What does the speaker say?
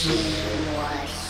she was.